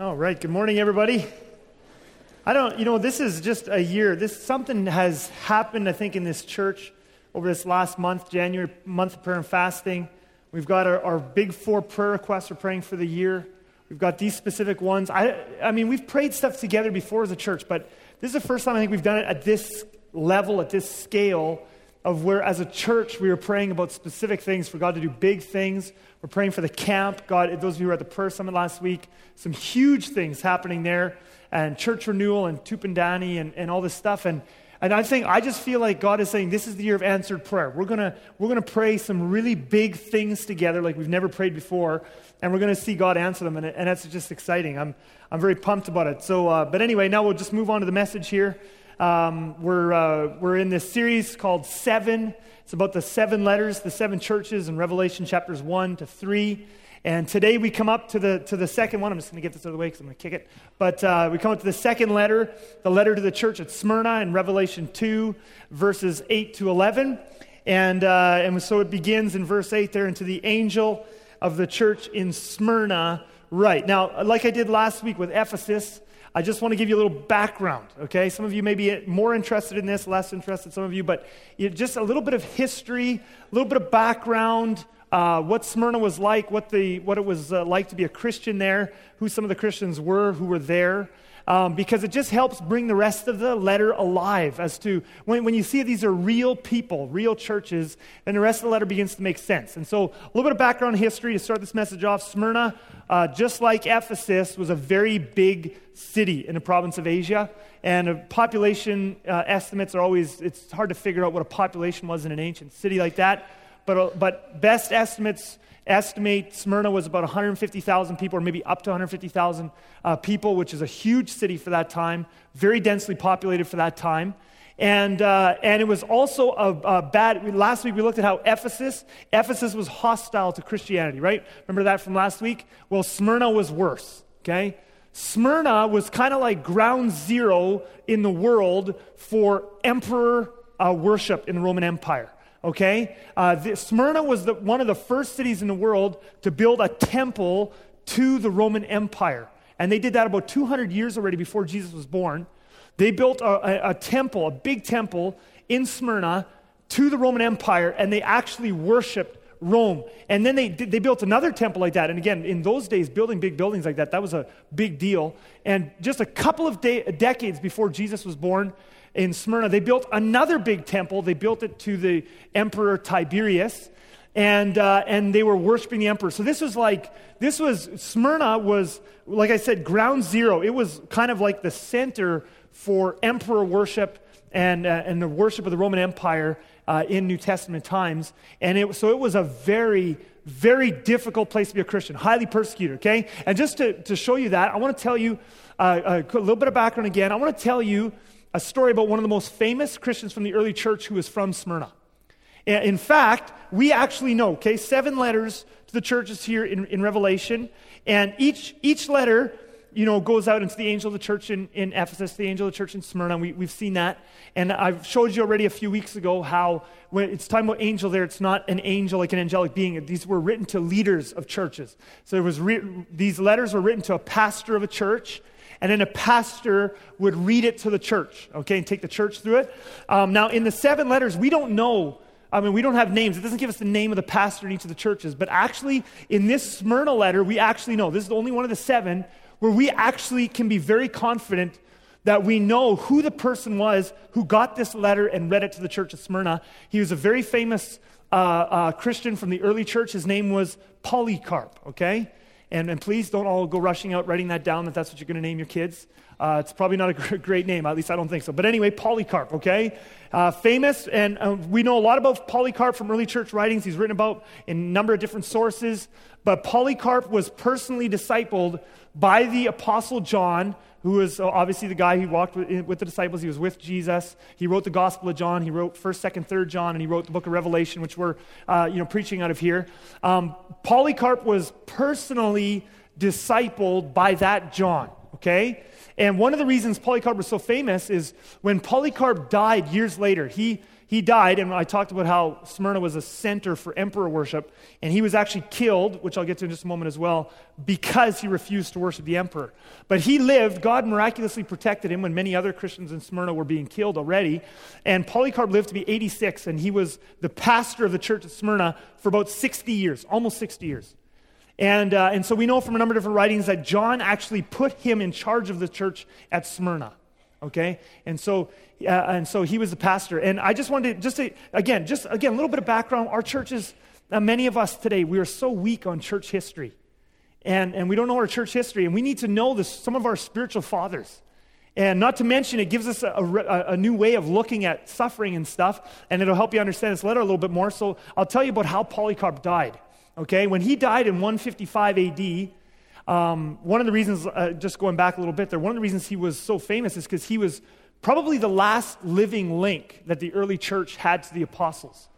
All right. Good morning, everybody. I don't, you know, this is just a year. This something has happened, I think, in this church over this last month, January month of prayer and fasting. We've got our, our big four prayer requests we're praying for the year. We've got these specific ones. I, I mean, we've prayed stuff together before as a church, but this is the first time I think we've done it at this level, at this scale of where, as a church, we are praying about specific things for God to do big things. We're praying for the camp. God, those of you who were at the prayer summit last week, some huge things happening there, and church renewal and Tupandani and, and all this stuff. And, and I think, I just feel like God is saying this is the year of answered prayer. We're going we're gonna pray some really big things together like we've never prayed before, and we're going to see God answer them. And, and that's just exciting. I'm, I'm very pumped about it. So, uh, but anyway, now we'll just move on to the message here. Um, we're, uh, we're in this series called Seven. It's about the seven letters, the seven churches in Revelation chapters 1 to 3. And today we come up to the, to the second one. I'm just going to get this out of the way because I'm going to kick it. But uh, we come up to the second letter, the letter to the church at Smyrna in Revelation 2, verses 8 to 11. And, uh, and so it begins in verse 8 there, into the angel of the church in Smyrna, right. Now, like I did last week with Ephesus, I just want to give you a little background, okay? Some of you may be more interested in this, less interested, some of you, but just a little bit of history, a little bit of background, uh, what Smyrna was like, what, the, what it was uh, like to be a Christian there, who some of the Christians were who were there um, because it just helps bring the rest of the letter alive as to when, when you see these are real people, real churches, then the rest of the letter begins to make sense. And so, a little bit of background history to start this message off. Smyrna, uh, just like Ephesus, was a very big city in the province of Asia. And population uh, estimates are always, it's hard to figure out what a population was in an ancient city like that. But, uh, but best estimates estimate Smyrna was about 150,000 people, or maybe up to 150,000 uh, people, which is a huge city for that time, very densely populated for that time. And, uh, and it was also a, a, bad. Last week we looked at how Ephesus, Ephesus was hostile to Christianity, right? Remember that from last week? Well, Smyrna was worse, okay? Smyrna was kind of like ground zero in the world for emperor uh, worship in the Roman Empire okay? Uh, the, Smyrna was the, one of the first cities in the world to build a temple to the Roman Empire. And they did that about 200 years already before Jesus was born. They built a, a, a temple, a big temple in Smyrna to the Roman Empire, and they actually worshiped Rome. And then they, they built another temple like that. And again, in those days, building big buildings like that, that was a big deal. And just a couple of de- decades before Jesus was born, in Smyrna, they built another big temple. They built it to the Emperor Tiberius, and, uh, and they were worshiping the emperor. So this was like, this was, Smyrna was, like I said, ground zero. It was kind of like the center for emperor worship and, uh, and the worship of the Roman Empire uh, in New Testament times. And it, so it was a very, very difficult place to be a Christian, highly persecuted, okay? And just to, to show you that, I want to tell you uh, a little bit of background again. I want to tell you a story about one of the most famous Christians from the early church who was from Smyrna. In fact, we actually know, okay, seven letters to the churches here in, in Revelation, and each, each letter, you know, goes out into the angel of the church in, in Ephesus, the angel of the church in Smyrna. We, we've seen that. And I've showed you already a few weeks ago how when it's time about angel there, it's not an angel like an angelic being. These were written to leaders of churches. So it was re- these letters were written to a pastor of a church and then a pastor would read it to the church, okay, and take the church through it. Um, now, in the seven letters, we don't know. I mean, we don't have names. It doesn't give us the name of the pastor in each of the churches. But actually, in this Smyrna letter, we actually know. This is the only one of the seven where we actually can be very confident that we know who the person was who got this letter and read it to the church of Smyrna. He was a very famous uh, uh, Christian from the early church. His name was Polycarp, okay? And, and please don't all go rushing out writing that down that that's what you're going to name your kids. Uh, it's probably not a great name, at least I don't think so. But anyway, Polycarp, okay? Uh, famous, and uh, we know a lot about Polycarp from early church writings. He's written about in a number of different sources. But Polycarp was personally discipled by the Apostle John, who was uh, obviously the guy who walked with, with, the disciples. He was with Jesus. He wrote the Gospel of John. He wrote 1st, 2nd, 3rd John, and he wrote the book of Revelation, which we're uh, you know, preaching out of here. Um, Polycarp was personally discipled by that John. okay? And one of the reasons Polycarp was so famous is when Polycarp died years later, he, he died, and I talked about how Smyrna was a center for emperor worship, and he was actually killed, which I'll get to in just a moment as well, because he refused to worship the emperor. But he lived, God miraculously protected him when many other Christians in Smyrna were being killed already. And Polycarp lived to be 86, and he was the pastor of the church at Smyrna for about 60 years, almost 60 years. And, uh, and so we know from a number of different writings that John actually put him in charge of the church at Smyrna. Okay? And so, uh, and so he was the pastor. And I just wanted to, just to, again, just again, a little bit of background. Our churches, uh, many of us today, we are so weak on church history. And, and we don't know our church history. And we need to know this, some of our spiritual fathers. And not to mention, it gives us a, a, a, new way of looking at suffering and stuff, and it'll help you understand this letter a little bit more. So I'll tell you about how Polycarp died. Okay, when he died in 155 AD, um, one of the reasons, uh, just going back a little bit there, one of the reasons he was so famous is because he was probably the last living link that the early church had to the apostles.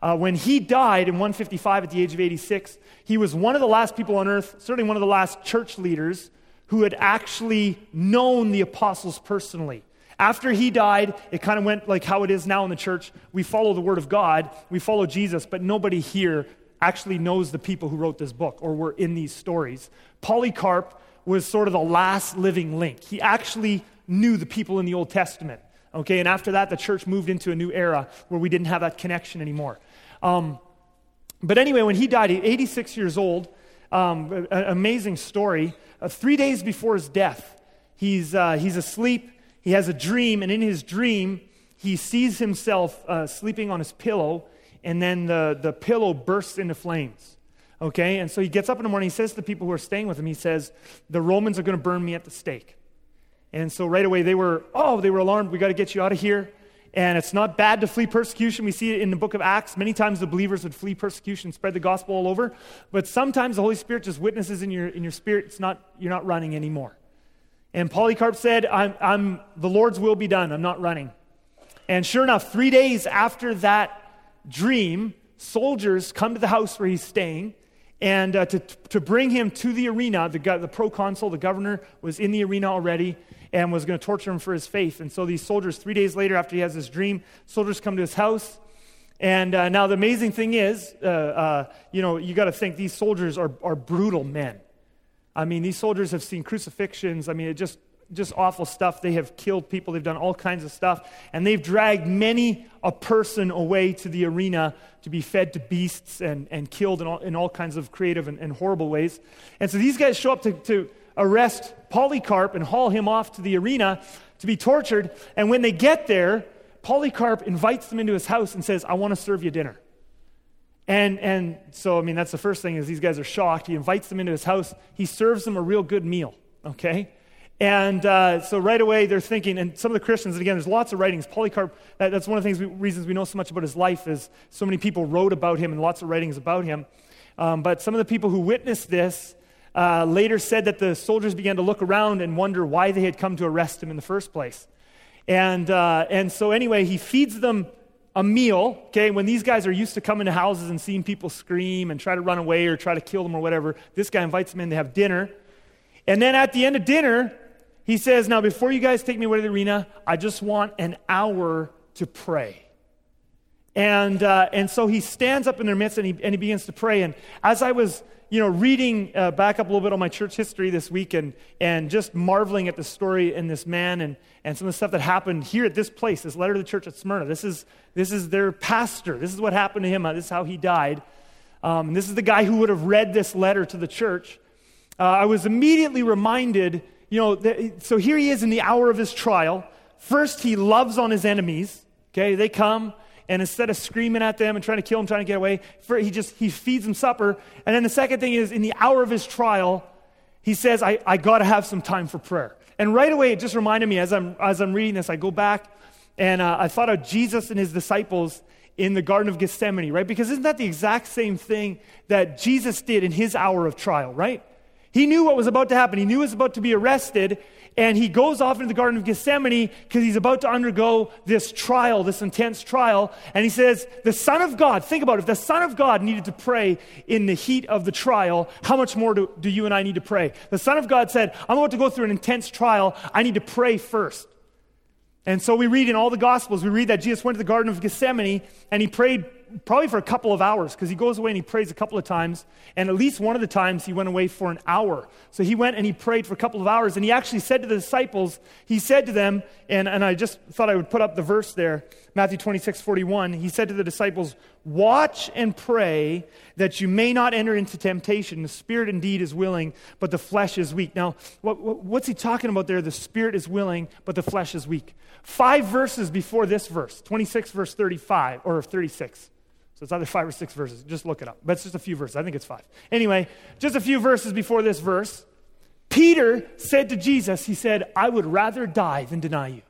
Uh, when he died in 155 at the age of 86, he was one of the last people on earth, certainly one of the last church leaders, who had actually known the apostles personally. After he died, it kind of went like how it is now in the church. We follow the word of God, we follow Jesus, but nobody here actually knows the people who wrote this book or were in these stories. Polycarp was sort of the last living link. He actually knew the people in the Old Testament. Okay, and after that, the church moved into a new era where we didn't have that connection anymore. Um, but anyway, when he died, 86 years old, um, an amazing story. Uh, three days before his death, he's, uh, he's asleep. He has a dream, and in his dream, he sees himself uh, sleeping on his pillow, and then the, the pillow bursts into flames. Okay? And so he gets up in the morning, he says to the people who are staying with him, he says, The Romans are going to burn me at the stake. And so right away they were, oh, they were alarmed. We got to get you out of here. And it's not bad to flee persecution. We see it in the book of Acts. Many times the believers would flee persecution, spread the gospel all over. But sometimes the Holy Spirit just witnesses in your, in your spirit, it's not, you're not running anymore. And Polycarp said, I'm, I'm, the Lord's will be done. I'm not running. And sure enough, three days after that dream, soldiers come to the house where he's staying and uh, to, to bring him to the arena. The, the proconsul, the governor, was in the arena already and was going to torture him for his faith. And so these soldiers, three days later, after he has this dream, soldiers come to his house. And uh, now the amazing thing is, uh, uh you know, you got to think these soldiers are, are brutal men. I mean, these soldiers have seen crucifixions. I mean, it just just awful stuff. They have killed people, they've done all kinds of stuff, and they've dragged many a person away to the arena to be fed to beasts and, and killed in all, in all kinds of creative and, and horrible ways. And so these guys show up to, to arrest Polycarp and haul him off to the arena to be tortured. And when they get there, Polycarp invites them into his house and says, I want to serve you dinner. And, and so, I mean, that's the first thing is these guys are shocked. He invites them into his house. He serves them a real good meal, okay? And uh, so right away they're thinking, and some of the Christians, and again, there's lots of writings. Polycarp, that, that's one of the things we, reasons we know so much about his life is so many people wrote about him and lots of writings about him. Um, but some of the people who witnessed this uh, later said that the soldiers began to look around and wonder why they had come to arrest him in the first place. And, uh, and so anyway, he feeds them a meal, okay? When these guys are used to coming to houses and seeing people scream and try to run away or try to kill them or whatever, this guy invites them in to have dinner. And then at the end of dinner, he says, Now, before you guys take me away to the arena, I just want an hour to pray. And, uh, and so he stands up in their midst and he, and he begins to pray. And as I was you know, reading uh, back up a little bit on my church history this week and, and just marveling at the story and this man and, and some of the stuff that happened here at this place, this letter to the church at Smyrna. This is, this is their pastor. This is what happened to him. Uh, this is how he died. Um, this is the guy who would have read this letter to the church. Uh, I was immediately reminded you know, the, so here he is in the hour of his trial. First, he loves on his enemies. Okay, they come, and instead of screaming at them and trying to kill them, trying to get away, he just he feeds them supper. And then the second thing is, in the hour of his trial, he says, "I, I got to have some time for prayer." And right away, it just reminded me as I'm as I'm reading this, I go back and uh, I thought of Jesus and his disciples in the Garden of Gethsemane, right? Because isn't that the exact same thing that Jesus did in his hour of trial, right? He knew what was about to happen. He knew he was about to be arrested, and he goes off into the Garden of Gethsemane because he's about to undergo this trial, this intense trial. And he says, The Son of God, think about it, if the Son of God needed to pray in the heat of the trial, how much more do, do you and I need to pray? The Son of God said, I'm about to go through an intense trial. I need to pray first. And so we read in all the Gospels, we read that Jesus went to the Garden of Gethsemane and he prayed probably for a couple of hours because he goes away and he prays a couple of times. And at least one of the times he went away for an hour. So he went and he prayed for a couple of hours. And he actually said to the disciples, he said to them, and, and I just thought I would put up the verse there, Matthew 26, 41. He said to the disciples, Watch and pray that you may not enter into temptation. The spirit indeed is willing, but the flesh is weak. Now, what, what, what's he talking about there? The spirit is willing, but the flesh is weak. Five verses before this verse, 26, verse 35, or 36. So it's either five or six verses. Just look it up. But it's just a few verses. I think it's five. Anyway, just a few verses before this verse, Peter said to Jesus, He said, I would rather die than deny you.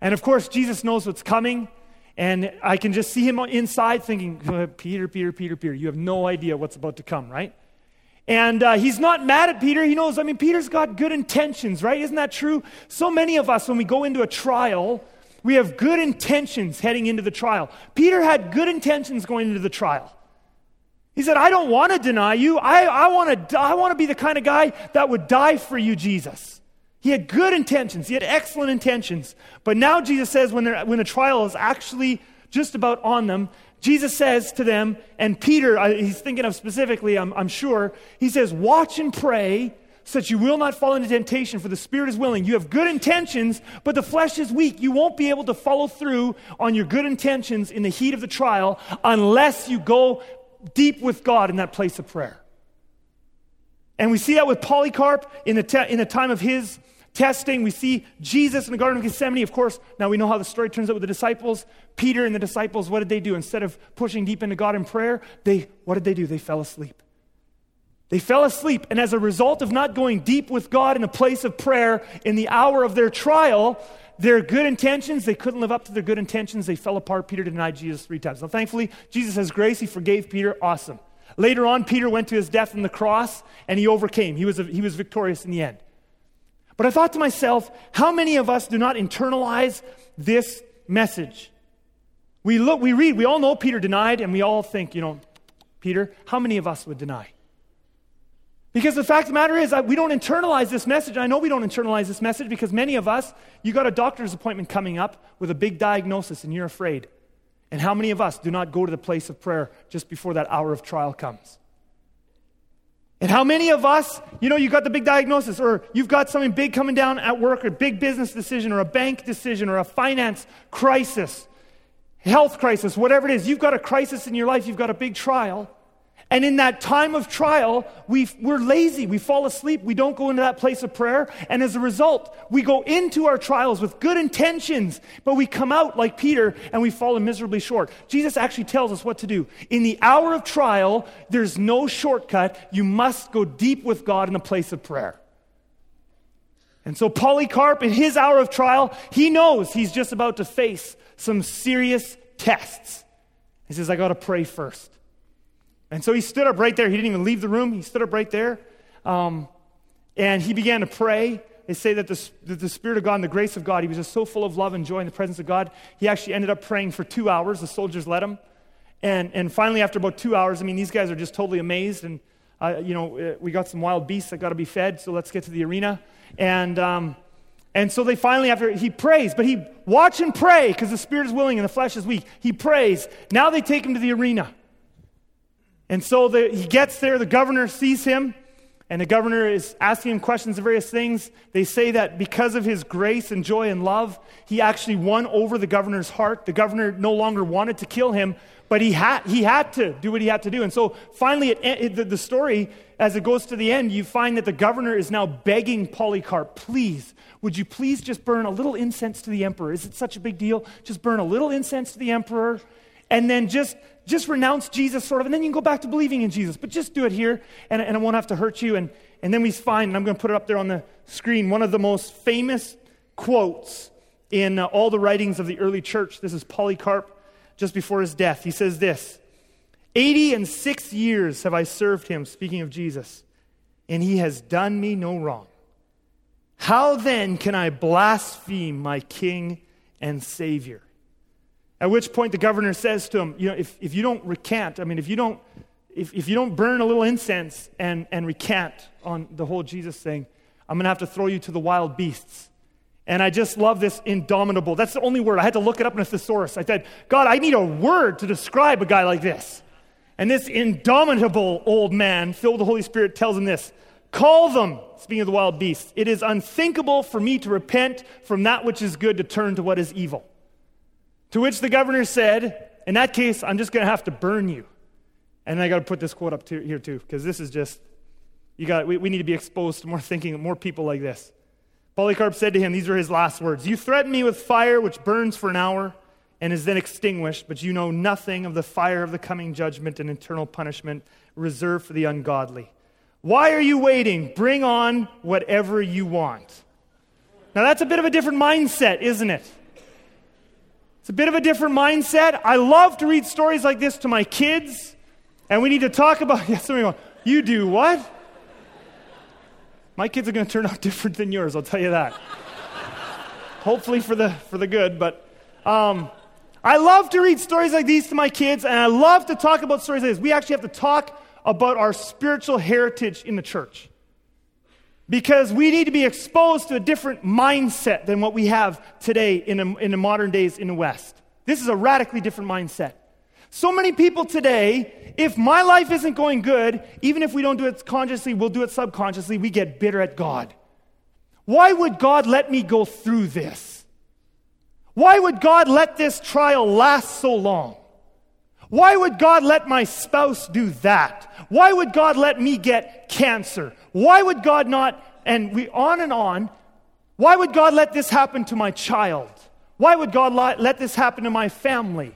And of course, Jesus knows what's coming. And I can just see him inside thinking, Peter, Peter, Peter, Peter, you have no idea what's about to come, right? And uh, he's not mad at Peter. He knows, I mean, Peter's got good intentions, right? Isn't that true? So many of us, when we go into a trial, we have good intentions heading into the trial. Peter had good intentions going into the trial. He said, I don't want to deny you. I, I want to I want to be the kind of guy that would die for you, Jesus. He had good intentions. He had excellent intentions. But now Jesus says when, when the trial is actually just about on them, Jesus says to them, and Peter, uh, he's thinking of specifically, I'm, I'm sure, he says, Watch and pray that you will not fall into temptation, for the spirit is willing. You have good intentions, but the flesh is weak. You won't be able to follow through on your good intentions in the heat of the trial unless you go deep with God in that place of prayer. And we see that with Polycarp in the, te- in the time of his testing. We see Jesus in the Garden of Gethsemane. Of course, now we know how the story turns out with the disciples. Peter and the disciples, what did they do? Instead of pushing deep into God in prayer, they, what did they do? They fell asleep. They fell asleep, and as a result of not going deep with God in a place of prayer in the hour of their trial, their good intentions, they couldn't live up to their good intentions. They fell apart. Peter denied Jesus three times. Now, thankfully, Jesus has grace. He forgave Peter. Awesome. Later on, Peter went to his death on the cross, and he overcame. He was, a, he was victorious in the end. But I thought to myself, how many of us do not internalize this message? We look, we read, we all know Peter denied, and we all think, you know, Peter, how many of us would deny? Because the fact of the matter is, we don't internalize this message. I know we don't internalize this message because many of us, you got a doctor's appointment coming up with a big diagnosis and you're afraid. And how many of us do not go to the place of prayer just before that hour of trial comes? And how many of us, you know, you got the big diagnosis, or you've got something big coming down at work, or big business decision, or a bank decision, or a finance crisis, health crisis, whatever it is. You've got a crisis in your life, you've got a big trial. And in that time of trial, we we're lazy. We fall asleep. We don't go into that place of prayer. And as a result, we go into our trials with good intentions, but we come out like Peter and we fall miserably short. Jesus actually tells us what to do. In the hour of trial, there's no shortcut. You must go deep with God in the place of prayer. And so, Polycarp, in his hour of trial, he knows he's just about to face some serious tests. He says, I got to pray first. And so he stood up right there. He didn't even leave the room. He stood up right there. Um, and he began to pray. They say that the, that the Spirit of God and the grace of God, he was just so full of love and joy in the presence of God. He actually ended up praying for two hours. The soldiers let him. And, and finally, after about two hours, I mean, these guys are just totally amazed. And, uh, you know, uh, we got some wild beasts that got to be fed, so let's get to the arena. And, um, and so they finally, after he prays, but he watch and pray because the spirit is willing and the flesh is weak. He prays. Now they take him to the arena. And so the, he gets there, the governor sees him, and the governor is asking him questions of various things. They say that because of his grace and joy and love, he actually won over the governor's heart. The governor no longer wanted to kill him, but he had, he had to do what he had to do. And so finally, it, it, the, the story, as it goes to the end, you find that the governor is now begging Polycarp, please, would you please just burn a little incense to the emperor? Is it such a big deal? Just burn a little incense to the emperor and then just just renounce Jesus, sort of, and then you can go back to believing in Jesus. But just do it here, and, and it won't have to hurt you. And, and then he's fine, and I'm going to put it up there on the screen. One of the most famous quotes in uh, all the writings of the early church. This is Polycarp just before his death. He says this 80 and six years have I served him, speaking of Jesus. and he has done me no wrong. How then can I blaspheme my king and savior? At which point the governor says to him, You know, if, if you don't recant, I mean, if you don't, if, if you don't burn a little incense and, and recant on the whole Jesus thing, I'm going to have to throw you to the wild beasts. And I just love this indomitable. That's the only word. I had to look it up in a thesaurus. I said, God, I need a word to describe a guy like this. And this indomitable old man, filled with the Holy Spirit, tells him this Call them, speaking of the wild beasts. It is unthinkable for me to repent from that which is good to turn to what is evil. To which the governor said, In that case, I'm just going to have to burn you. And I got to put this quote up to, here too, because this is just, you got, we, we need to be exposed to more thinking, more people like this. Polycarp said to him, These are his last words You threaten me with fire which burns for an hour and is then extinguished, but you know nothing of the fire of the coming judgment and eternal punishment reserved for the ungodly. Why are you waiting? Bring on whatever you want. Now, that's a bit of a different mindset, isn't it? It's a bit of a different mindset. I love to read stories like this to my kids, and we need to talk about. Yes, somebody going, You do what? My kids are going to turn out different than yours, I'll tell you that. Hopefully for the, for the good, but um, I love to read stories like these to my kids, and I love to talk about stories like this. We actually have to talk about our spiritual heritage in the church. Because we need to be exposed to a different mindset than what we have today in, a, in the modern days in the West. This is a radically different mindset. So many people today, if my life isn't going good, even if we don't do it consciously, we'll do it subconsciously, we get bitter at God. Why would God let me go through this? Why would God let this trial last so long? Why would God let my spouse do that? Why would God let me get cancer? Why would God not, and we on and on, why would God let this happen to my child? Why would God let this happen to my family?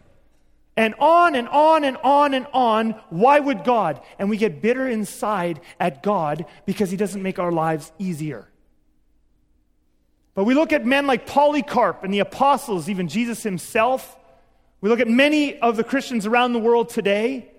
And on and on and on and on. Why would God? And we get bitter inside at God because He doesn't make our lives easier. But we look at men like Polycarp and the apostles, even Jesus himself. We look at many of the Christians around the world today.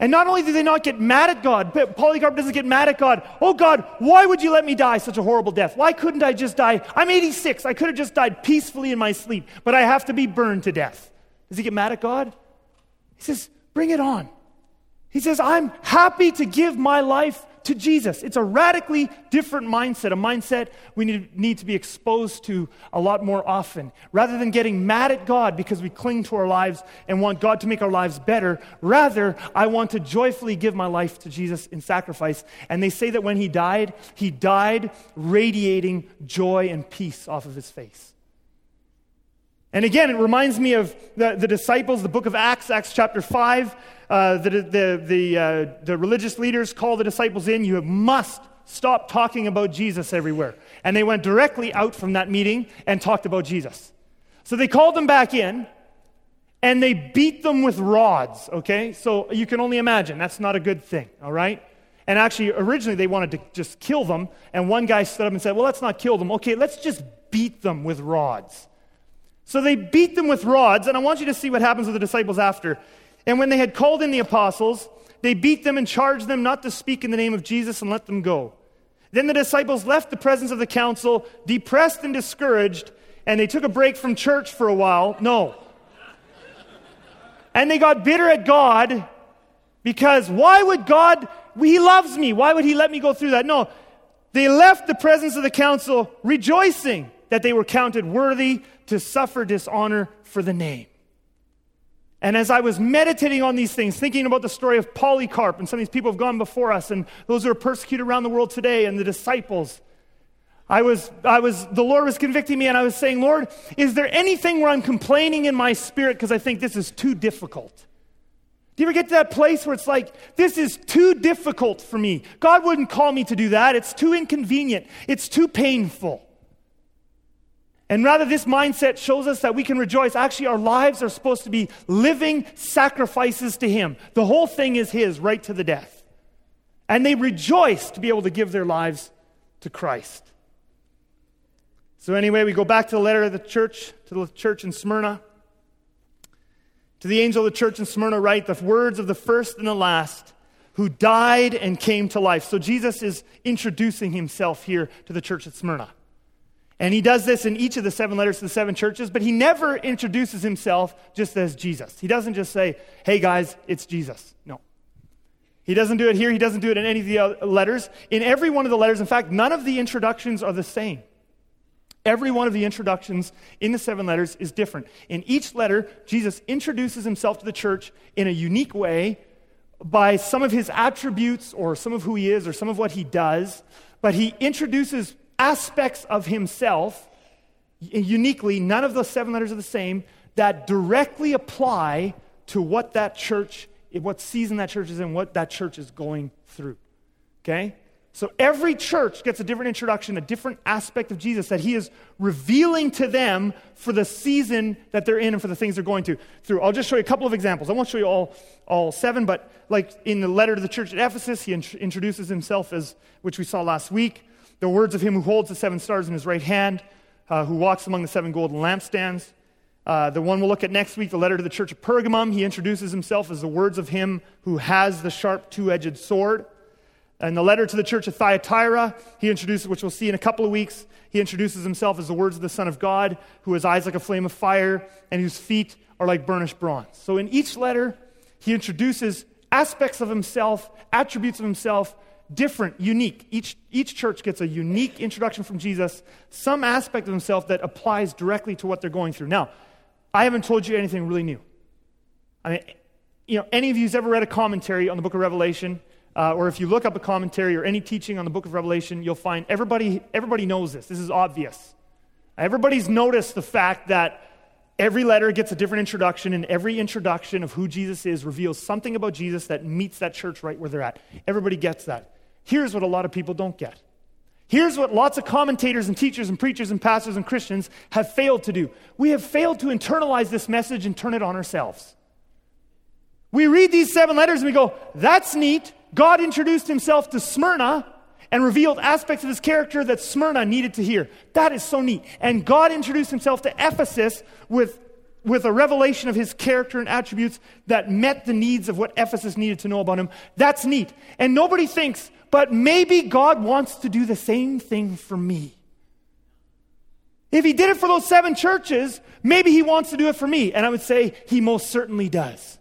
And not only do they not get mad at God, but Polycarp doesn't get mad at God. Oh God, why would you let me die such a horrible death? Why couldn't I just die? I'm 86. I could have just died peacefully in my sleep, but I have to be burned to death. Does he get mad at God? He says, Bring it on. He says, I'm happy to give my life to Jesus. It's a radically different mindset, a mindset we need, need to be exposed to a lot more often. Rather than getting mad at God because we cling to our lives and want God to make our lives better, rather, I want to joyfully give my life to Jesus in sacrifice. And they say that when he died, he died radiating joy and peace off of his face. And again, it reminds me of the, the disciples, the book of Acts, Acts chapter 5. Uh, the, the, the, uh, the religious leaders call the disciples in. You must stop talking about Jesus everywhere. And they went directly out from that meeting and talked about Jesus. So they called them back in and they beat them with rods, okay? So you can only imagine. That's not a good thing, all right? And actually, originally they wanted to just kill them. And one guy stood up and said, Well, let's not kill them. Okay, let's just beat them with rods. So they beat them with rods, and I want you to see what happens with the disciples after. And when they had called in the apostles, they beat them and charged them not to speak in the name of Jesus and let them go. Then the disciples left the presence of the council, depressed and discouraged, and they took a break from church for a while. No. And they got bitter at God because why would God, He loves me. Why would He let me go through that? No. They left the presence of the council rejoicing that they were counted worthy to suffer dishonor for the name. And as I was meditating on these things, thinking about the story of Polycarp and some of these people have gone before us and those who are persecuted around the world today and the disciples, I was, I was, the Lord was convicting me and I was saying, Lord, is there anything where I'm complaining in my spirit because I think this is too difficult? Do you ever get to that place where it's like, this is too difficult for me? God wouldn't call me to do that. It's too inconvenient. It's too painful. And rather, this mindset shows us that we can rejoice. Actually, our lives are supposed to be living sacrifices to Him. The whole thing is His, right to the death. And they rejoice to be able to give their lives to Christ. So, anyway, we go back to the letter of the church, to the church in Smyrna. To the angel of the church in Smyrna, write the words of the first and the last who died and came to life. So Jesus is introducing himself here to the church at Smyrna. And he does this in each of the seven letters to the seven churches, but he never introduces himself just as Jesus. He doesn't just say, hey guys, it's Jesus. No. He doesn't do it here. He doesn't do it in any of the letters. In every one of the letters, in fact, none of the introductions are the same. Every one of the introductions in the seven letters is different. In each letter, Jesus introduces himself to the church in a unique way by some of his attributes or some of who he is or some of what he does, but he introduces aspects of himself uniquely, none of the seven letters are the same, that directly apply to what that church, what season that church is in, what that church is going through. Okay? So every church gets a different introduction, a different aspect of Jesus that he is revealing to them for the season that they're in and for the things they're going to through. I'll just show you a couple of examples. I won't show you all, all seven, but like in the letter to the church at Ephesus, he int- introduces himself as, which we saw last week, the words of him who holds the seven stars in his right hand, uh, who walks among the seven golden lampstands. Uh, the one we'll look at next week, the letter to the church of Pergamum, he introduces himself as the words of him who has the sharp two edged sword. And the letter to the church of Thyatira, he introduces, which we'll see in a couple of weeks, he introduces himself as the words of the Son of God, who has eyes like a flame of fire and whose feet are like burnished bronze. So in each letter, he introduces aspects of himself, attributes of himself, different, unique. Each, each church gets a unique introduction from Jesus, some aspect of himself that applies directly to what they're going through. Now, I haven't told you anything really new. I mean, you know, any of you who's ever read a commentary on the book of Revelation, uh, or if you look up a commentary or any teaching on the book of Revelation, you'll find everybody, everybody knows this. This is obvious. Everybody's noticed the fact that every letter gets a different introduction, and every introduction of who Jesus is reveals something about Jesus that meets that church right where they're at. Everybody gets that. Here's what a lot of people don't get. Here's what lots of commentators and teachers and preachers and pastors and Christians have failed to do. We have failed to internalize this message and turn it on ourselves. We read these seven letters and we go, that's neat. God introduced himself to Smyrna and revealed aspects of his character that Smyrna needed to hear. That is so neat. And God introduced himself to Ephesus with, with a revelation of his character and attributes that met the needs of what Ephesus needed to know about him. That's neat. And nobody thinks, but maybe God wants to do the same thing for me. If he did it for those seven churches, maybe he wants to do it for me. And I would say he most certainly does.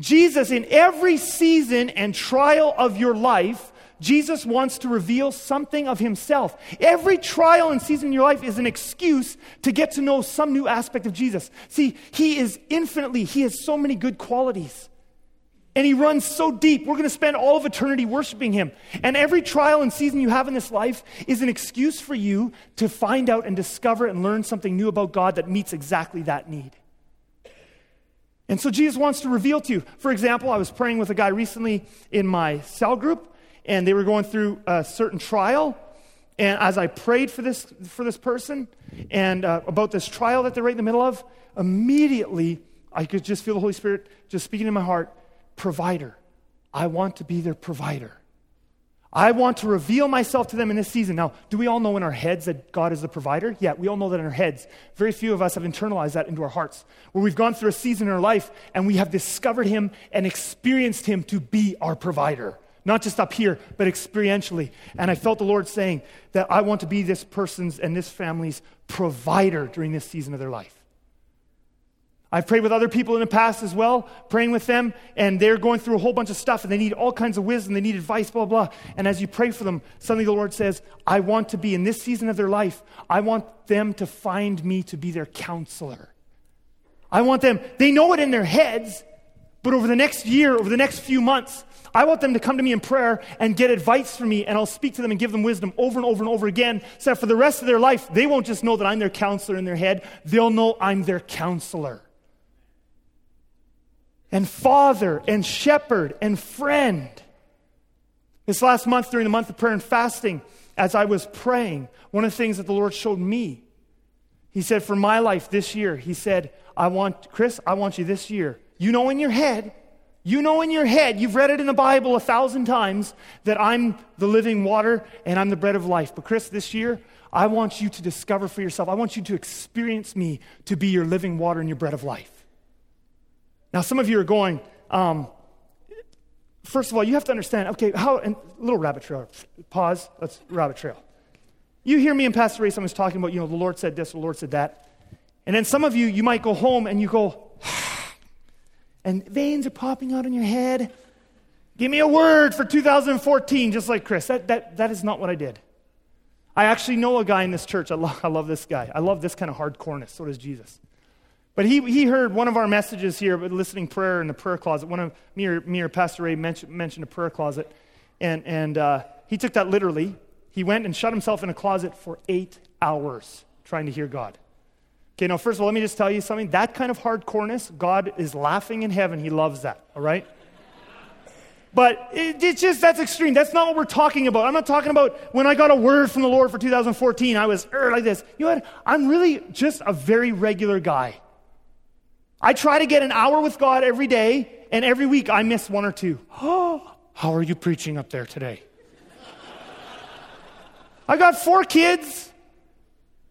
Jesus, in every season and trial of your life, Jesus wants to reveal something of himself. Every trial and season in your life is an excuse to get to know some new aspect of Jesus. See, he is infinitely, he has so many good qualities. And he runs so deep. We're going to spend all of eternity worshiping him. And every trial and season you have in this life is an excuse for you to find out and discover and learn something new about God that meets exactly that need. And so Jesus wants to reveal to you. For example, I was praying with a guy recently in my cell group, and they were going through a certain trial. And as I prayed for this, for this person and uh, about this trial that they're right in the middle of, immediately I could just feel the Holy Spirit just speaking in my heart provider. I want to be their provider. I want to reveal myself to them in this season. Now, do we all know in our heads that God is the provider? Yeah, we all know that in our heads. Very few of us have internalized that into our hearts, where we've gone through a season in our life and we have discovered Him and experienced Him to be our provider. Not just up here, but experientially. And I felt the Lord saying that I want to be this person's and this family's provider during this season of their life. I've prayed with other people in the past as well, praying with them, and they're going through a whole bunch of stuff and they need all kinds of wisdom, they need advice, blah, blah. And as you pray for them, suddenly the Lord says, I want to be in this season of their life, I want them to find me to be their counselor. I want them, they know it in their heads, but over the next year, over the next few months, I want them to come to me in prayer and get advice from me, and I'll speak to them and give them wisdom over and over and over again, so that for the rest of their life, they won't just know that I'm their counselor in their head, they'll know I'm their counselor and father and shepherd and friend. This last month, during the month of prayer and fasting, as I was praying, one of the things that the Lord showed me, He said, For my life this year, He said, I want, Chris, I want you this year. You know in your head, you know in your head, you've read it in the Bible a thousand times that I'm the living water and I'm the bread of life. But Chris, this year, I want you to discover for yourself, I want you to experience me to be your living water and your bread of life. Now, some of you are going, um, first of all, you have to understand, okay, how, and little rabbit trail, pause, let's, rabbit trail. You hear me and Pastor Ray, someone's talking about, you know, the Lord said this, the Lord said that. And then some of you, you might go home and you go, and veins are popping out in your head. Give me a word for 2014, just like Chris. That, that, that is not what I did. I actually know a guy in this church. I, lo- I love this guy. I love this kind of hardcoreness. So does Jesus. But he, he heard one of our messages here, but listening prayer in the prayer closet. One of me or, me or Pastor Ray mentioned, mentioned a prayer closet. And, and uh, he took that literally. He went and shut himself in a closet for eight hours trying to hear God. Okay, now, first of all, let me just tell you something. That kind of hardcoreness, God is laughing in heaven. He loves that, all right? But it, it's just, that's extreme. That's not what we're talking about. I'm not talking about when I got a word from the Lord for 2014, I was like this. You know what? I'm really just a very regular guy. I try to get an hour with God every day, and every week I miss one or two. Oh, how are you preaching up there today? I got four kids.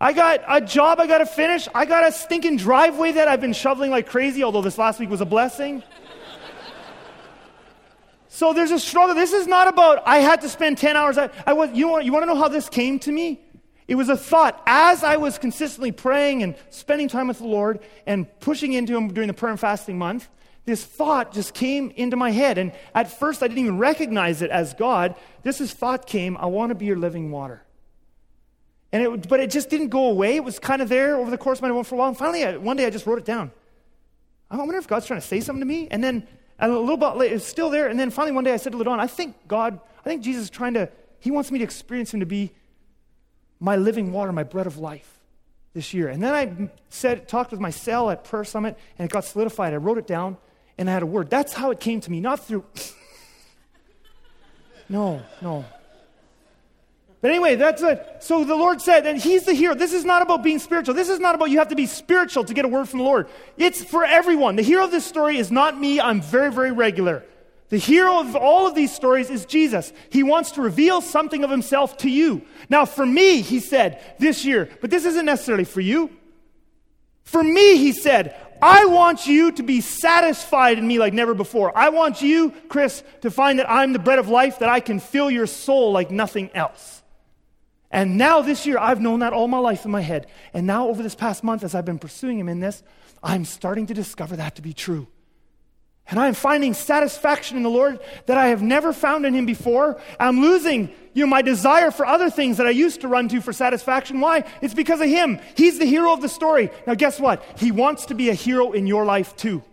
I got a job I got to finish. I got a stinking driveway that I've been shoveling like crazy, although this last week was a blessing. so there's a struggle. This is not about I had to spend 10 hours. I, I was, you, want, you want to know how this came to me? It was a thought as I was consistently praying and spending time with the Lord and pushing into Him during the prayer and fasting month. This thought just came into my head. And at first, I didn't even recognize it as God. This is thought came, I want to be your living water. And it, but it just didn't go away. It was kind of there over the course of my life for a while. And finally, I, one day I just wrote it down. I wonder if God's trying to say something to me. And then a little bit later, it's still there. And then finally one day I said to Ladon, I think God, I think Jesus is trying to, he wants me to experience him to be my living water, my bread of life this year. And then I said, talked with my cell at Prayer Summit, and it got solidified. I wrote it down, and I had a word. That's how it came to me, not through. no, no. But anyway, that's it. So the Lord said, and He's the hero. This is not about being spiritual. This is not about you have to be spiritual to get a word from the Lord. It's for everyone. The hero of this story is not me. I'm very, very regular. The hero of all of these stories is Jesus. He wants to reveal something of himself to you. Now, for me, he said this year, but this isn't necessarily for you. For me, he said, I want you to be satisfied in me like never before. I want you, Chris, to find that I'm the bread of life, that I can fill your soul like nothing else. And now this year, I've known that all my life in my head. And now, over this past month, as I've been pursuing Him in this, I'm starting to discover that to be true. And I'm finding satisfaction in the Lord that I have never found in Him before. I'm losing, you know, my desire for other things that I used to run to for satisfaction. Why? It's because of Him. He's the hero of the story. Now, guess what? He wants to be a hero in your life too.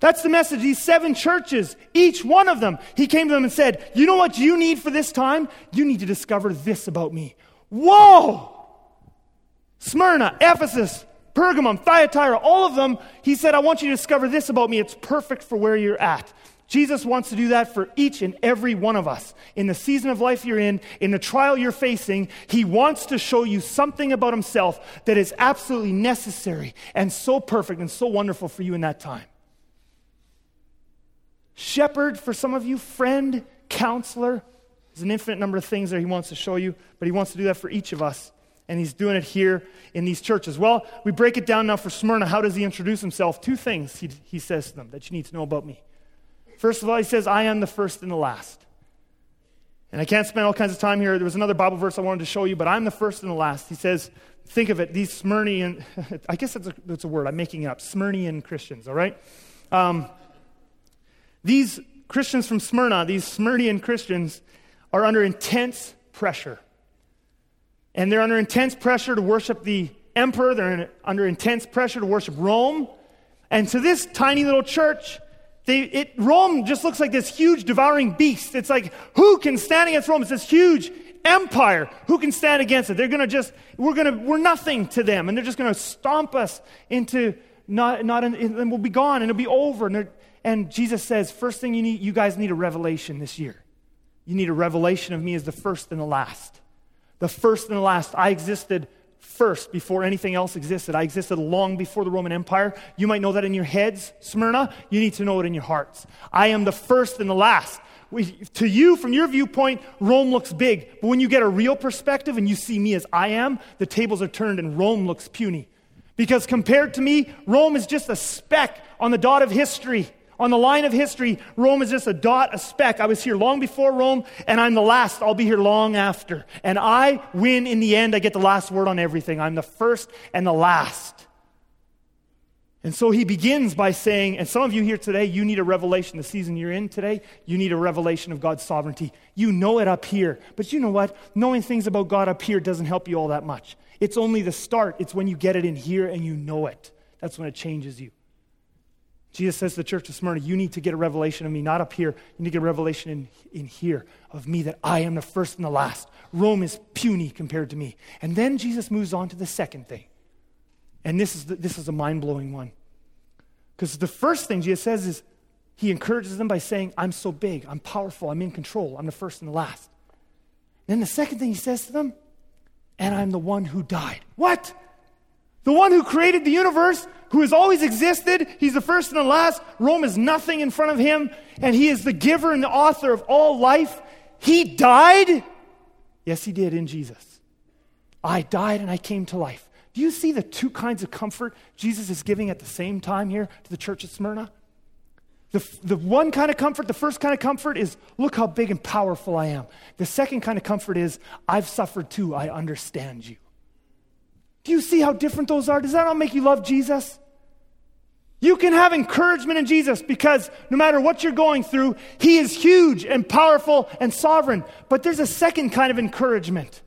That's the message. These seven churches, each one of them, he came to them and said, You know what you need for this time? You need to discover this about me. Whoa! Smyrna, Ephesus, Pergamum, Thyatira, all of them, he said, I want you to discover this about me. It's perfect for where you're at. Jesus wants to do that for each and every one of us. In the season of life you're in, in the trial you're facing, He wants to show you something about Himself that is absolutely necessary and so perfect and so wonderful for you in that time shepherd for some of you, friend, counselor. There's an infinite number of things that he wants to show you, but he wants to do that for each of us. And he's doing it here in these churches. Well, we break it down now for Smyrna. How does he introduce himself? Two things he, he says to them that you need to know about me. First of all, he says, I am the first and the last. And I can't spend all kinds of time here. There was another Bible verse I wanted to show you, but I'm the first and the last. He says, think of it, these Smyrnian, I guess that's a, that's a word, I'm making it up, Smyrnian Christians, all right? Um, these Christians from Smyrna, these Smyrnian Christians, are under intense pressure. And they're under intense pressure to worship the emperor, they're in, under intense pressure to worship Rome. And to this tiny little church, they, it, Rome just looks like this huge devouring beast. It's like, who can stand against Rome? It's this huge empire. Who can stand against it? They're going to just, we're going to, we're nothing to them. And they're just going to stomp us into, not, not, and we'll be gone and it'll be over. And and Jesus says, first thing you need, you guys need a revelation this year. You need a revelation of me as the first and the last. The first and the last. I existed first before anything else existed. I existed long before the Roman Empire. You might know that in your heads, Smyrna. You need to know it in your hearts. I am the first and the last. We, to you, from your viewpoint, Rome looks big. But when you get a real perspective and you see me as I am, the tables are turned and Rome looks puny. Because compared to me, Rome is just a speck on the dot of history On the line of history, Rome is just a dot, a speck. I was here long before Rome, and I'm the last. I'll be here long after. And I win in the end. I get the last word on everything. I'm the first and the last. And so he begins by saying, and some of you here today, you need a revelation. The season you're in today, you need a revelation of God's sovereignty. You know it up here. But you know what? Knowing things about God up here doesn't help you all that much. It's only the start. It's when you get it in here and you know it. That's when it changes you. Jesus says to the church of Smyrna, You need to get a revelation of me, not up here. You need to get a revelation in, in here of me that I am the first and the last. Rome is puny compared to me. And then Jesus moves on to the second thing. And this is, the, this is a mind blowing one. Because the first thing Jesus says is, He encourages them by saying, I'm so big, I'm powerful, I'm in control, I'm the first and the last. And Then the second thing He says to them, and I'm the one who died. What? The one who created the universe, who has always existed. He's the first and the last. Rome is nothing in front of him, and he is the giver and the author of all life. He died? Yes, he did in Jesus. I died and I came to life. Do you see the two kinds of comfort Jesus is giving at the same time here to the church at Smyrna? The, the one kind of comfort, the first kind of comfort is, look how big and powerful I am. The second kind of comfort is, I've suffered too, I understand you. Do you see how different those are? Does that not make you love Jesus? You can have encouragement in Jesus because no matter what you're going through, He is huge and powerful and sovereign. But there's a second kind of encouragement.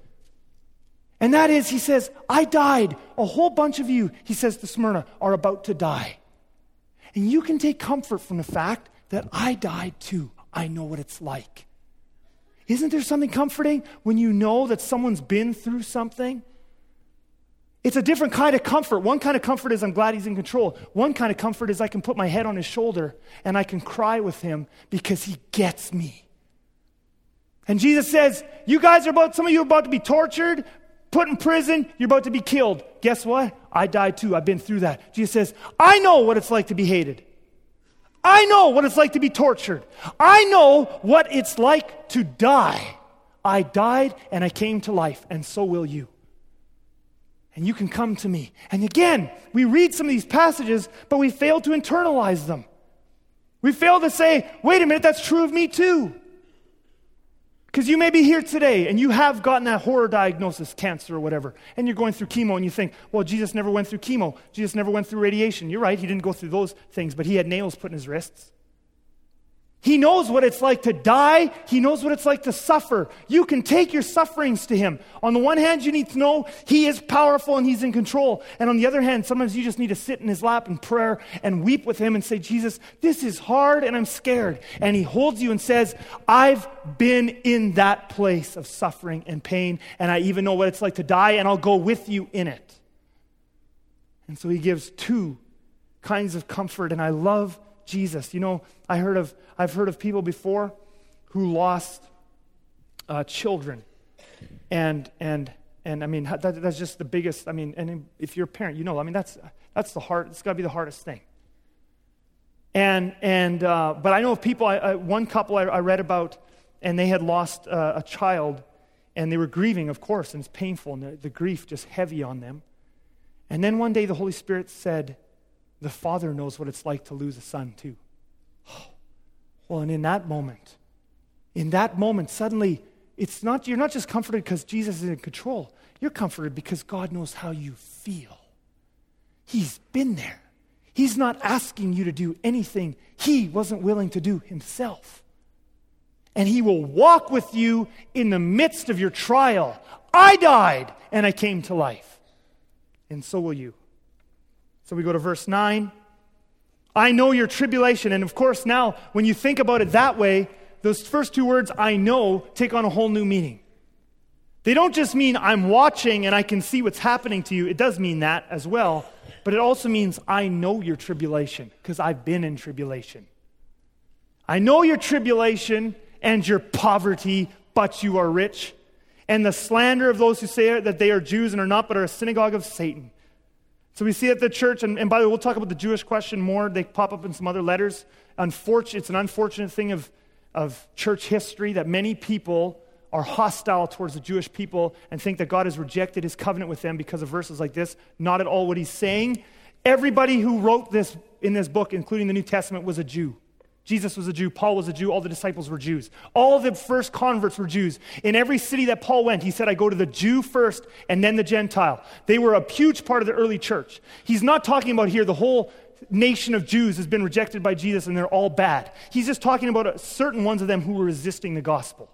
And that is, He says, I died. A whole bunch of you, He says to Smyrna, are about to die. And you can take comfort from the fact that I died too. I know what it's like. Isn't there something comforting when you know that someone's been through something? It's a different kind of comfort. One kind of comfort is I'm glad he's in control. One kind of comfort is I can put my head on his shoulder and I can cry with him because he gets me. And Jesus says, You guys are about, some of you are about to be tortured, put in prison, you're about to be killed. Guess what? I died too. I've been through that. Jesus says, I know what it's like to be hated. I know what it's like to be tortured. I know what it's like to die. I died and I came to life, and so will you and you can come to me. And again, we read some of these passages, but we fail to internalize them. We fail to say, wait a minute, that's true of me too. Because you may be here today and you have gotten that horror diagnosis, cancer or whatever, and you're going through chemo and you think, well, Jesus never went through chemo. Jesus never went through radiation. You're right, he didn't go through those things, but he had nails put in his wrists. He knows what it's like to die. He knows what it's like to suffer. You can take your sufferings to Him. On the one hand, you need to know He is powerful and He's in control. And on the other hand, sometimes you just need to sit in His lap in prayer and weep with Him and say, Jesus, this is hard and I'm scared. And He holds you and says, I've been in that place of suffering and pain, and I even know what it's like to die, and I'll go with you in it. And so He gives two kinds of comfort, and I love Jesus. You know, I heard of, I've heard of people before who lost uh, children. And, and, and I mean, that, that's just the biggest, I mean, and if you're a parent, you know, I mean, that's, that's the hard, it's got to be the hardest thing. And, and uh, but I know of people, I, I, one couple I, I, read about, and they had lost uh, a child, and they were grieving, of course, and it's painful, and the, the grief just heavy on them. And then one day the Holy Spirit said, the father knows what it's like to lose a son, too. Well, and in that moment, in that moment, suddenly, it's not, you're not just comforted because Jesus is in control. You're comforted because God knows how you feel. He's been there. He's not asking you to do anything he wasn't willing to do himself. And he will walk with you in the midst of your trial. I died and I came to life. And so will you. So we go to verse 9. I know your tribulation. And of course, now, when you think about it that way, those first two words, I know, take on a whole new meaning. They don't just mean I'm watching and I can see what's happening to you. It does mean that as well. But it also means I know your tribulation because I've been in tribulation. I know your tribulation and your poverty, but you are rich. And the slander of those who say that they are Jews and are not, but are a synagogue of Satan. So we see at the church, and, and by the way, we'll talk about the Jewish question more. They pop up in some other letters. Unfortunate, it's an unfortunate thing of, of church history that many people are hostile towards the Jewish people and think that God has rejected his covenant with them because of verses like this. Not at all what he's saying. Everybody who wrote this in this book, including the New Testament, was a Jew. Jesus was a Jew. Paul was a Jew. All the disciples were Jews. All the first converts were Jews. In every city that Paul went, he said, I go to the Jew first and then the Gentile. They were a huge part of the early church. He's not talking about here the whole nation of Jews has been rejected by Jesus and they're all bad. He's just talking about uh, certain ones of them who were resisting the gospel.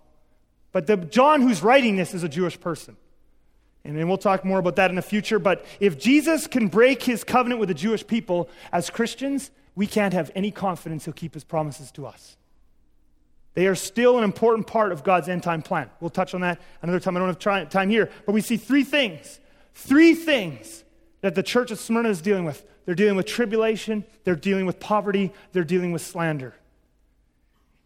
But the John who's writing this is a Jewish person. And then we'll talk more about that in the future. But if Jesus can break his covenant with the Jewish people as Christians, we can't have any confidence he'll keep his promises to us. They are still an important part of God's end time plan. We'll touch on that another time. I don't have time here. But we see three things. Three things that the church of Smyrna is dealing with. They're dealing with tribulation, they're dealing with poverty, they're dealing with slander.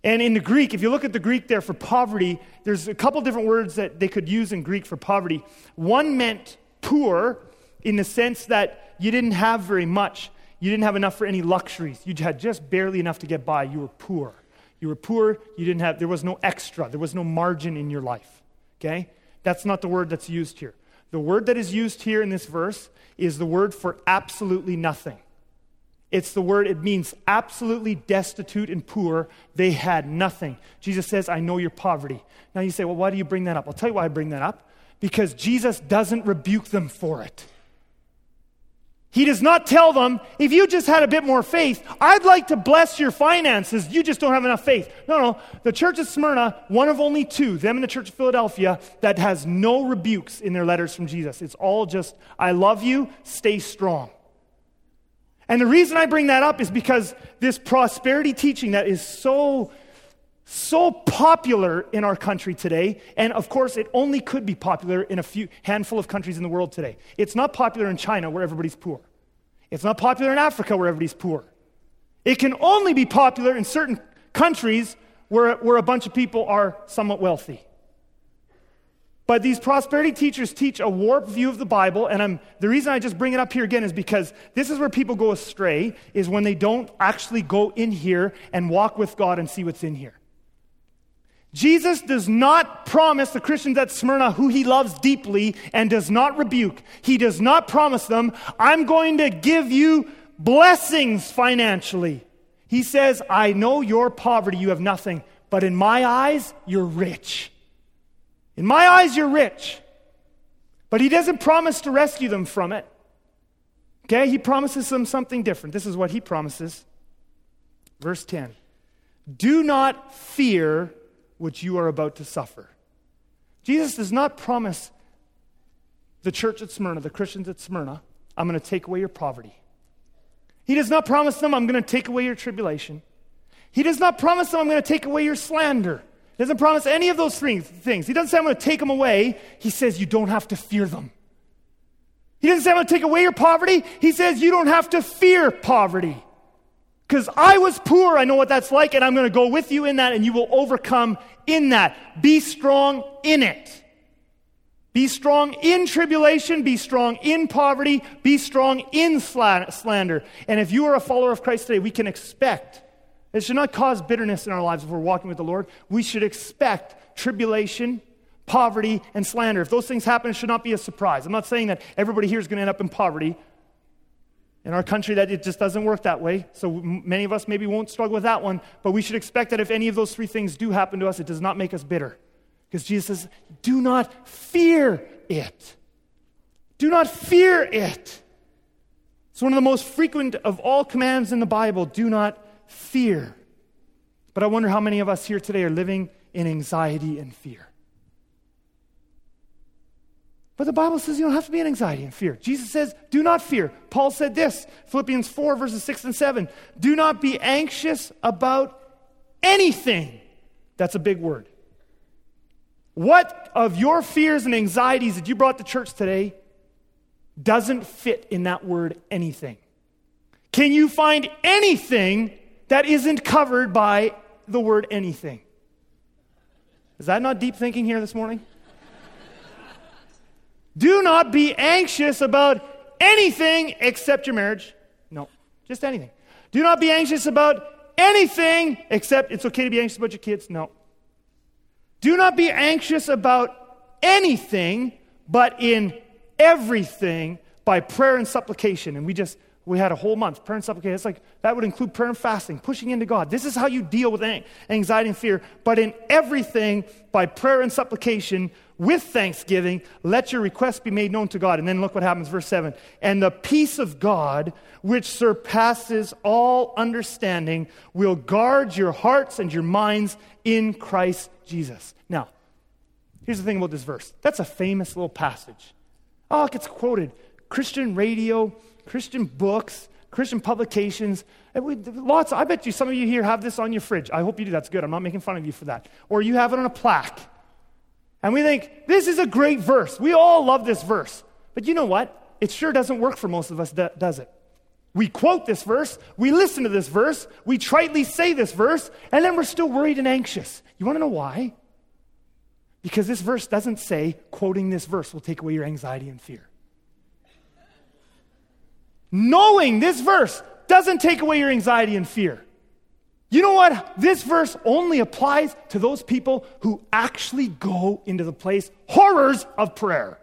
And in the Greek, if you look at the Greek there for poverty, there's a couple different words that they could use in Greek for poverty. One meant poor in the sense that you didn't have very much. You didn't have enough for any luxuries. You had just barely enough to get by. You were poor. You were poor. You didn't have, there was no extra. There was no margin in your life. Okay? That's not the word that's used here. The word that is used here in this verse is the word for absolutely nothing. It's the word, it means absolutely destitute and poor. They had nothing. Jesus says, I know your poverty. Now you say, well, why do you bring that up? I'll tell you why I bring that up. Because Jesus doesn't rebuke them for it. He does not tell them, if you just had a bit more faith, I'd like to bless your finances. You just don't have enough faith. No, no. The church of Smyrna, one of only two, them and the church of Philadelphia, that has no rebukes in their letters from Jesus. It's all just, I love you, stay strong. And the reason I bring that up is because this prosperity teaching that is so, so popular in our country today, and of course, it only could be popular in a few handful of countries in the world today. It's not popular in China where everybody's poor. It's not popular in Africa where everybody's poor. It can only be popular in certain countries where, where a bunch of people are somewhat wealthy. But these prosperity teachers teach a warped view of the Bible, and I'm, the reason I just bring it up here again is because this is where people go astray, is when they don't actually go in here and walk with God and see what's in here. Jesus does not promise the Christians at Smyrna, who he loves deeply and does not rebuke, he does not promise them, I'm going to give you blessings financially. He says, I know your poverty, you have nothing, but in my eyes, you're rich. In my eyes, you're rich. But he doesn't promise to rescue them from it. Okay? He promises them something different. This is what he promises. Verse 10 Do not fear what you are about to suffer. Jesus does not promise the church at Smyrna, the Christians at Smyrna, I'm going to take away your poverty. He does not promise them, I'm going to take away your tribulation. He does not promise them, I'm going to take away your slander. He doesn't promise any of those things. He doesn't say, I'm going to take them away. He says, You don't have to fear them. He doesn't say, I'm going to take away your poverty. He says, You don't have to fear poverty. Because I was poor, I know what that's like, and I'm going to go with you in that, and you will overcome in that. Be strong in it. Be strong in tribulation, be strong in poverty, be strong in slander. And if you are a follower of Christ today, we can expect it should not cause bitterness in our lives if we're walking with the Lord. We should expect tribulation, poverty, and slander. If those things happen, it should not be a surprise. I'm not saying that everybody here is going to end up in poverty. In our country, that it just doesn't work that way. So many of us maybe won't struggle with that one. But we should expect that if any of those three things do happen to us, it does not make us bitter. Because Jesus says, do not fear it. Do not fear it. It's one of the most frequent of all commands in the Bible. Do not fear. But I wonder how many of us here today are living in anxiety and fear. But the Bible says you don't have to be in anxiety and fear. Jesus says, do not fear. Paul said this, Philippians 4, verses 6 and 7. Do not be anxious about anything. That's a big word. What of your fears and anxieties that you brought to church today doesn't fit in that word anything? Can you find anything that isn't covered by the word anything. Is that not deep thinking here this morning? Do not be anxious about anything except your marriage. No, just anything. Do not be anxious about anything except it's okay to be anxious about your kids. No. Do not be anxious about anything, but in everything by prayer and supplication. And we just We had a whole month, prayer and supplication. It's like that would include prayer and fasting, pushing into God. This is how you deal with anxiety and fear. But in everything, by prayer and supplication, with thanksgiving, let your requests be made known to God. And then look what happens, verse 7. And the peace of God, which surpasses all understanding, will guard your hearts and your minds in Christ Jesus. Now, here's the thing about this verse that's a famous little passage. Oh, it gets quoted. Christian radio, Christian books, Christian publications. Lots. I bet you some of you here have this on your fridge. I hope you do. That's good. I'm not making fun of you for that. Or you have it on a plaque. And we think, this is a great verse. We all love this verse. But you know what? It sure doesn't work for most of us, does it? We quote this verse, we listen to this verse, we tritely say this verse, and then we're still worried and anxious. You want to know why? Because this verse doesn't say quoting this verse will take away your anxiety and fear. Knowing this verse doesn't take away your anxiety and fear. You know what? This verse only applies to those people who actually go into the place horrors of prayer.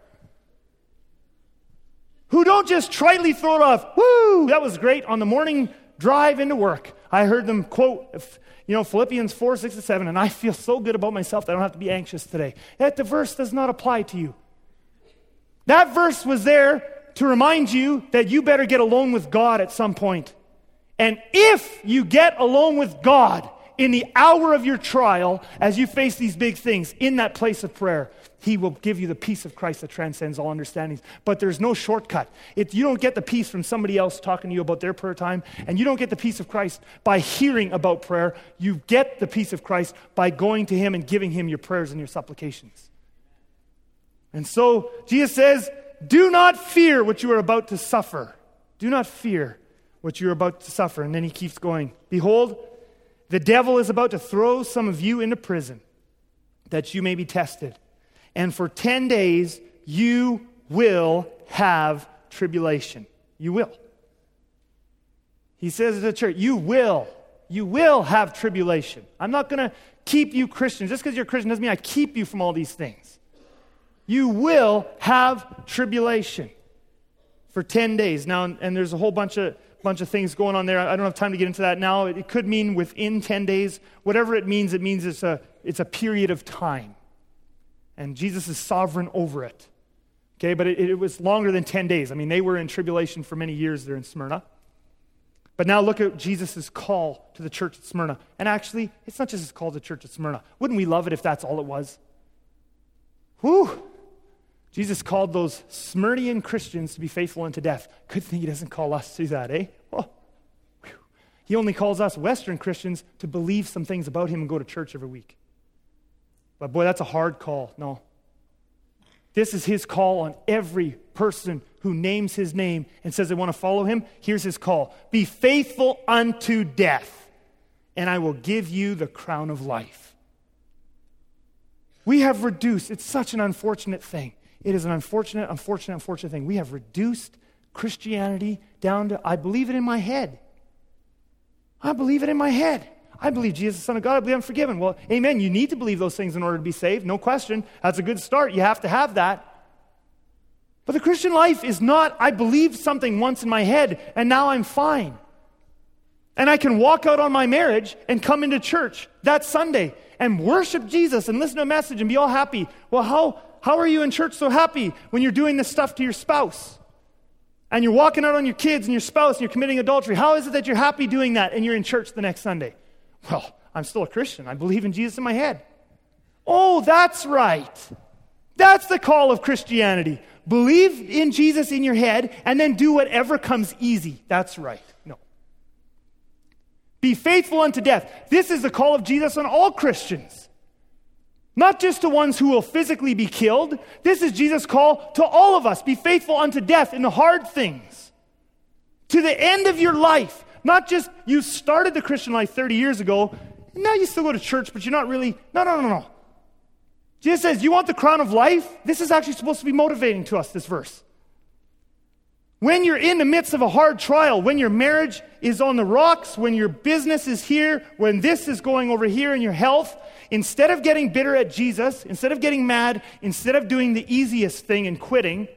Who don't just tritely throw it off, woo, that was great on the morning drive into work. I heard them quote, you know, Philippians 4, 6, and 7, and I feel so good about myself that I don't have to be anxious today. That the verse does not apply to you. That verse was there to remind you that you better get alone with God at some point. And if you get alone with God in the hour of your trial, as you face these big things in that place of prayer, He will give you the peace of Christ that transcends all understandings. But there's no shortcut. If you don't get the peace from somebody else talking to you about their prayer time, and you don't get the peace of Christ by hearing about prayer. You get the peace of Christ by going to Him and giving Him your prayers and your supplications. And so Jesus says, Do not fear what you are about to suffer. Do not fear what you're about to suffer. And then he keeps going Behold, the devil is about to throw some of you into prison that you may be tested. And for 10 days, you will have tribulation. You will. He says to the church, You will. You will have tribulation. I'm not going to keep you Christians. Just because you're Christian doesn't mean I keep you from all these things. You will have tribulation for 10 days. Now, and there's a whole bunch of bunch of things going on there. I don't have time to get into that now. It could mean within 10 days. Whatever it means, it means it's a, it's a period of time. And Jesus is sovereign over it. Okay, but it, it was longer than 10 days. I mean, they were in tribulation for many years there in Smyrna. But now look at Jesus' call to the church at Smyrna. And actually, it's not just his call to the church at Smyrna. Wouldn't we love it if that's all it was? Whew! Jesus called those Smyrnian Christians to be faithful unto death. Good thing he doesn't call us to that, eh? He only calls us Western Christians to believe some things about him and go to church every week. But boy, that's a hard call. No. This is his call on every person who names his name and says they want to follow him. Here's his call Be faithful unto death, and I will give you the crown of life. We have reduced, it's such an unfortunate thing. It is an unfortunate, unfortunate, unfortunate thing. We have reduced Christianity down to, I believe it in my head. I believe it in my head. I believe Jesus is the Son of God. I believe I'm forgiven. Well, amen. You need to believe those things in order to be saved. No question. That's a good start. You have to have that. But the Christian life is not, I believed something once in my head and now I'm fine. And I can walk out on my marriage and come into church that Sunday and worship Jesus and listen to a message and be all happy. Well, how, how are you in church so happy when you're doing this stuff to your spouse? And you're walking out on your kids and your spouse and you're committing adultery. How is it that you're happy doing that and you're in church the next Sunday? Well, I'm still a Christian. I believe in Jesus in my head. Oh, that's right. That's the call of Christianity. Believe in Jesus in your head and then do whatever comes easy. That's right. No. Be faithful unto death. This is the call of Jesus on all Christians. Not just to ones who will physically be killed. This is Jesus' call to all of us. Be faithful unto death in the hard things. To the end of your life. Not just you started the Christian life 30 years ago, now you still go to church, but you're not really. No, no, no, no. Jesus says, You want the crown of life? This is actually supposed to be motivating to us, this verse. When you're in the midst of a hard trial, when your marriage is on the rocks, when your business is here, when this is going over here in your health, instead of getting bitter at Jesus, instead of getting mad, instead of doing the easiest thing and quitting,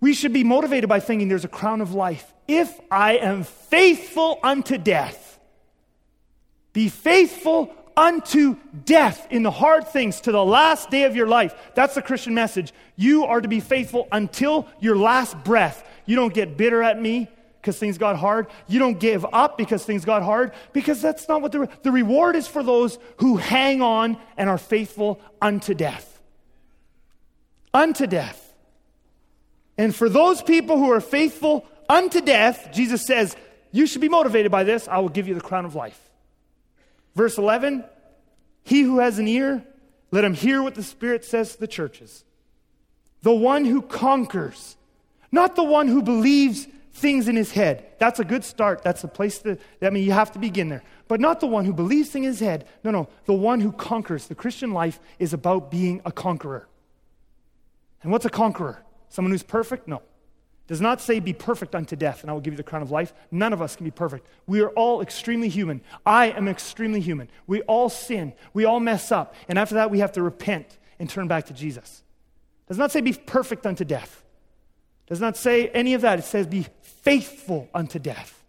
We should be motivated by thinking there's a crown of life. If I am faithful unto death, be faithful unto death in the hard things to the last day of your life. That's the Christian message. You are to be faithful until your last breath. You don't get bitter at me because things got hard. You don't give up because things got hard because that's not what the, the reward is for those who hang on and are faithful unto death. Unto death. And for those people who are faithful unto death, Jesus says, You should be motivated by this. I will give you the crown of life. Verse 11 He who has an ear, let him hear what the Spirit says to the churches. The one who conquers, not the one who believes things in his head. That's a good start. That's the place that, I mean, you have to begin there. But not the one who believes in his head. No, no, the one who conquers. The Christian life is about being a conqueror. And what's a conqueror? Someone who's perfect? No. Does not say be perfect unto death, and I will give you the crown of life. None of us can be perfect. We are all extremely human. I am extremely human. We all sin. We all mess up. And after that, we have to repent and turn back to Jesus. Does not say be perfect unto death. Does not say any of that. It says be faithful unto death.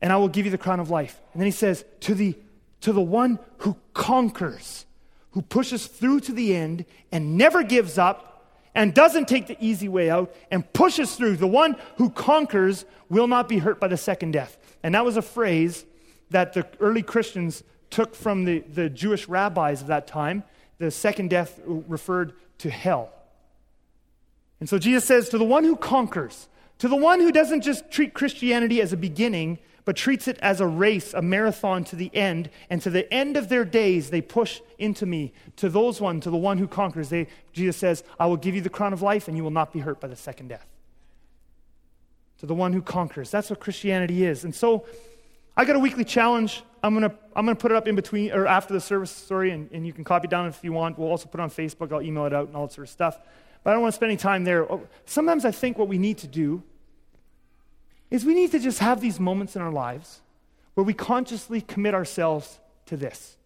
And I will give you the crown of life. And then he says, to the, to the one who conquers, who pushes through to the end and never gives up and doesn't take the easy way out and pushes through. The one who conquers will not be hurt by the second death. And that was a phrase that the early Christians took from the, the Jewish rabbis of that time. The second death referred to hell. And so Jesus says, to the one who conquers, to the one who doesn't just treat Christianity as a beginning, but treats it as a race, a marathon to the end. And to the end of their days, they push into me. To those one, to the one who conquers, they, Jesus says, I will give you the crown of life and you will not be hurt by the second death. To the one who conquers. That's what Christianity is. And so I got a weekly challenge. I'm going to I'm gonna put it up in between or after the service, sorry, and, and you can copy down if you want. We'll also put it on Facebook. I'll email it out and all that sort of stuff. But I don't want to spend any time there. Oh, sometimes I think what we need to do is we need to just have these moments in our lives where we consciously commit ourselves to this.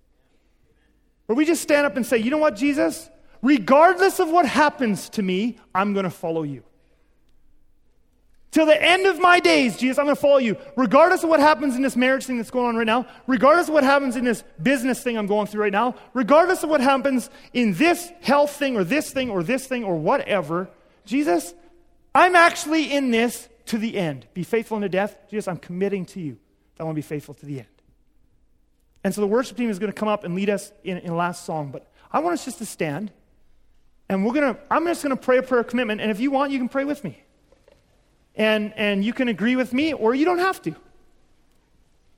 Where we just stand up and say, you know what, Jesus? Regardless of what happens to me, I'm going to follow you. Till the end of my days, Jesus, I'm going to follow you. Regardless of what happens in this marriage thing that's going on right now, regardless of what happens in this business thing I'm going through right now, regardless of what happens in this health thing or this thing or this thing or whatever, Jesus, I'm actually in this to the end. Be faithful unto death. Jesus, I'm committing to you that I want to be faithful to the end. And so the worship team is going to come up and lead us in, in the last song. But I want us just to stand. And we're going to, I'm just going to pray a prayer of commitment. And if you want, you can pray with me. And, and you can agree with me, or you don't have to.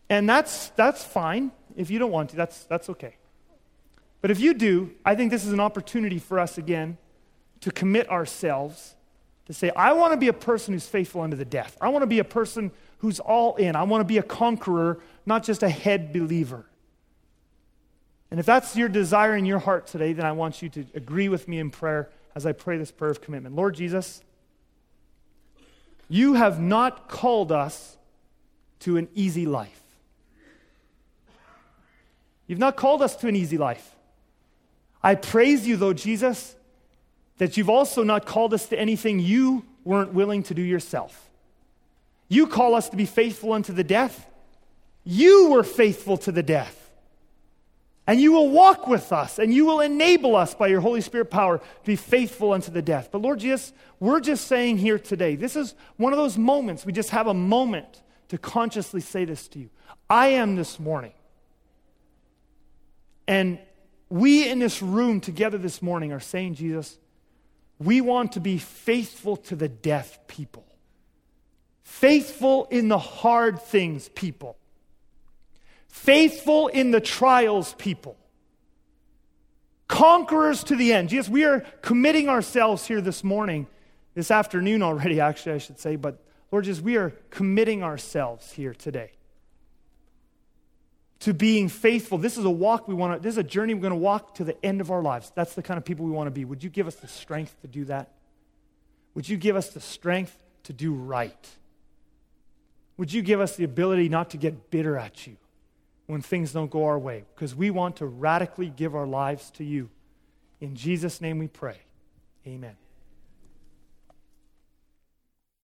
And that's, that's fine. If you don't want to, that's, that's okay. But if you do, I think this is an opportunity for us again to commit ourselves to say, I want to be a person who's faithful unto the death. I want to be a person who's all in. I want to be a conqueror, not just a head believer. And if that's your desire in your heart today, then I want you to agree with me in prayer as I pray this prayer of commitment. Lord Jesus, you have not called us to an easy life. You've not called us to an easy life. I praise you, though, Jesus, that you've also not called us to anything you weren't willing to do yourself. You call us to be faithful unto the death. You were faithful to the death. And you will walk with us and you will enable us by your Holy Spirit power to be faithful unto the death. But Lord Jesus, we're just saying here today, this is one of those moments, we just have a moment to consciously say this to you. I am this morning. And we in this room together this morning are saying, Jesus, we want to be faithful to the death people, faithful in the hard things people, faithful in the trials people, conquerors to the end. Yes, we are committing ourselves here this morning, this afternoon already, actually, I should say, but Lord, just we are committing ourselves here today to being faithful. This is a walk we want to, this is a journey we're going to walk to the end of our lives. That's the kind of people we want to be. Would you give us the strength to do that? Would you give us the strength to do right? Would you give us the ability not to get bitter at you when things don't go our way? Because we want to radically give our lives to you. In Jesus' name we pray. Amen.